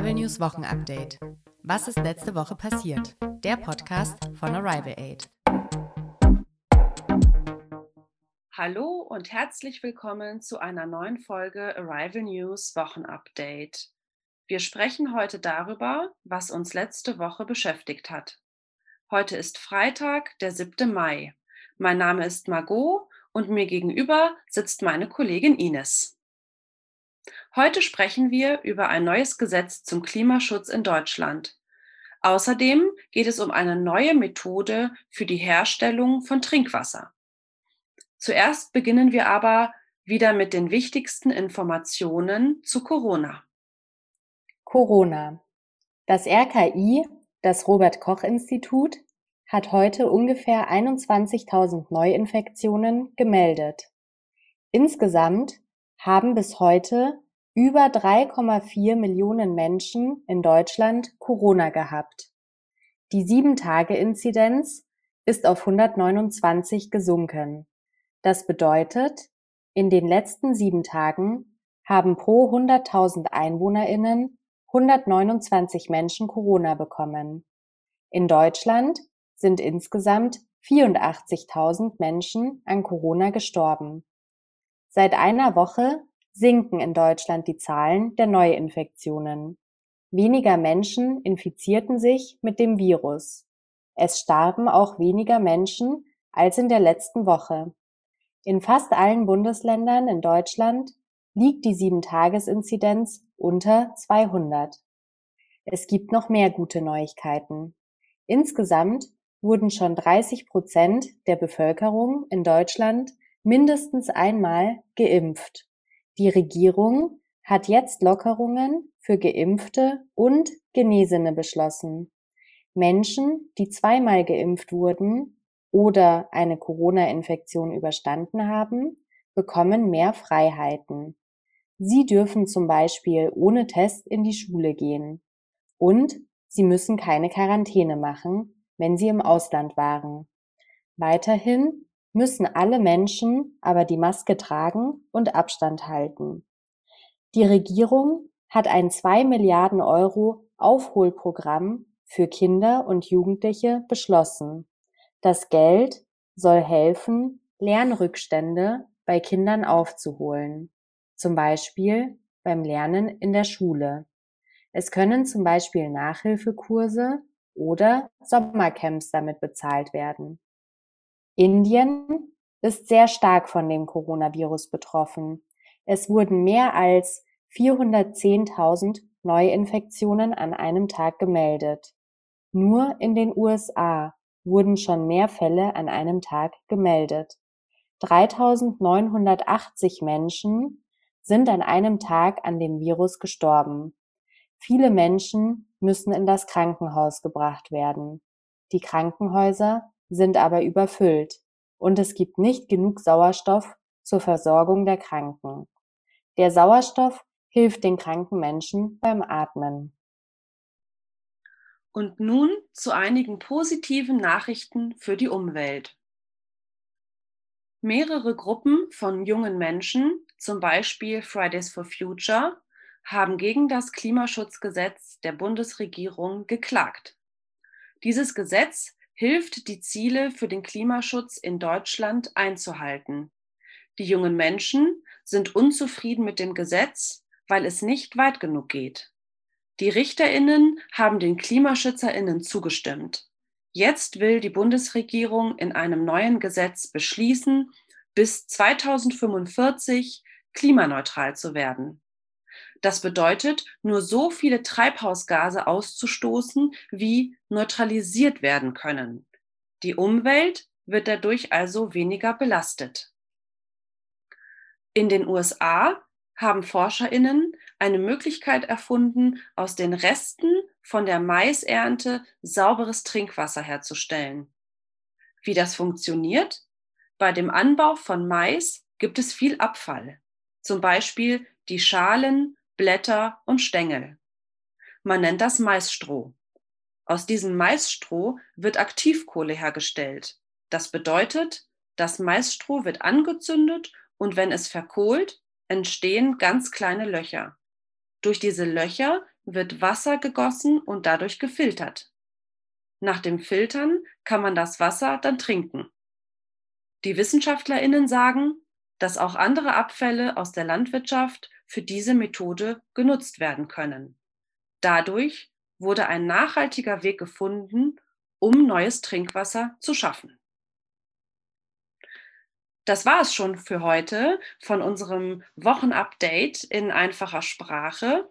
Arrival News Wochenupdate. Was ist letzte Woche passiert? Der Podcast von Arrival Aid. Hallo und herzlich willkommen zu einer neuen Folge Arrival News Wochenupdate. Wir sprechen heute darüber, was uns letzte Woche beschäftigt hat. Heute ist Freitag, der 7. Mai. Mein Name ist Margot und mir gegenüber sitzt meine Kollegin Ines. Heute sprechen wir über ein neues Gesetz zum Klimaschutz in Deutschland. Außerdem geht es um eine neue Methode für die Herstellung von Trinkwasser. Zuerst beginnen wir aber wieder mit den wichtigsten Informationen zu Corona. Corona. Das RKI, das Robert Koch Institut, hat heute ungefähr 21.000 Neuinfektionen gemeldet. Insgesamt haben bis heute über 3,4 Millionen Menschen in Deutschland Corona gehabt. Die 7-Tage-Inzidenz ist auf 129 gesunken. Das bedeutet, in den letzten sieben Tagen haben pro 100.000 EinwohnerInnen 129 Menschen Corona bekommen. In Deutschland sind insgesamt 84.000 Menschen an Corona gestorben. Seit einer Woche sinken in Deutschland die Zahlen der Neuinfektionen. Weniger Menschen infizierten sich mit dem Virus. Es starben auch weniger Menschen als in der letzten Woche. In fast allen Bundesländern in Deutschland liegt die 7-Tages-Inzidenz unter 200. Es gibt noch mehr gute Neuigkeiten. Insgesamt wurden schon 30 Prozent der Bevölkerung in Deutschland mindestens einmal geimpft. Die Regierung hat jetzt Lockerungen für Geimpfte und Genesene beschlossen. Menschen, die zweimal geimpft wurden oder eine Corona-Infektion überstanden haben, bekommen mehr Freiheiten. Sie dürfen zum Beispiel ohne Test in die Schule gehen. Und sie müssen keine Quarantäne machen, wenn sie im Ausland waren. Weiterhin müssen alle Menschen aber die Maske tragen und Abstand halten. Die Regierung hat ein 2 Milliarden Euro Aufholprogramm für Kinder und Jugendliche beschlossen. Das Geld soll helfen, Lernrückstände bei Kindern aufzuholen, zum Beispiel beim Lernen in der Schule. Es können zum Beispiel Nachhilfekurse oder Sommercamps damit bezahlt werden. Indien ist sehr stark von dem Coronavirus betroffen. Es wurden mehr als 410.000 Neuinfektionen an einem Tag gemeldet. Nur in den USA wurden schon mehr Fälle an einem Tag gemeldet. 3980 Menschen sind an einem Tag an dem Virus gestorben. Viele Menschen müssen in das Krankenhaus gebracht werden. Die Krankenhäuser sind aber überfüllt und es gibt nicht genug Sauerstoff zur Versorgung der Kranken. Der Sauerstoff hilft den kranken Menschen beim Atmen. Und nun zu einigen positiven Nachrichten für die Umwelt. Mehrere Gruppen von jungen Menschen, zum Beispiel Fridays for Future, haben gegen das Klimaschutzgesetz der Bundesregierung geklagt. Dieses Gesetz hilft, die Ziele für den Klimaschutz in Deutschland einzuhalten. Die jungen Menschen sind unzufrieden mit dem Gesetz, weil es nicht weit genug geht. Die Richterinnen haben den Klimaschützerinnen zugestimmt. Jetzt will die Bundesregierung in einem neuen Gesetz beschließen, bis 2045 klimaneutral zu werden. Das bedeutet, nur so viele Treibhausgase auszustoßen, wie neutralisiert werden können. Die Umwelt wird dadurch also weniger belastet. In den USA haben Forscherinnen eine Möglichkeit erfunden, aus den Resten von der Maisernte sauberes Trinkwasser herzustellen. Wie das funktioniert? Bei dem Anbau von Mais gibt es viel Abfall, zum Beispiel die Schalen Blätter und Stängel. Man nennt das Maisstroh. Aus diesem Maisstroh wird Aktivkohle hergestellt. Das bedeutet, das Maisstroh wird angezündet und wenn es verkohlt, entstehen ganz kleine Löcher. Durch diese Löcher wird Wasser gegossen und dadurch gefiltert. Nach dem Filtern kann man das Wasser dann trinken. Die Wissenschaftlerinnen sagen, dass auch andere Abfälle aus der Landwirtschaft für diese Methode genutzt werden können. Dadurch wurde ein nachhaltiger Weg gefunden, um neues Trinkwasser zu schaffen. Das war es schon für heute von unserem Wochenupdate in einfacher Sprache.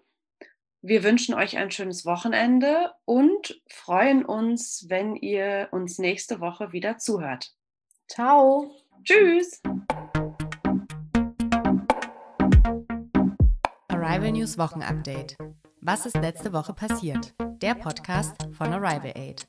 Wir wünschen euch ein schönes Wochenende und freuen uns, wenn ihr uns nächste Woche wieder zuhört. Ciao. Tschüss. Arrival News Wochenupdate. Was ist letzte Woche passiert? Der Podcast von Arrival Aid.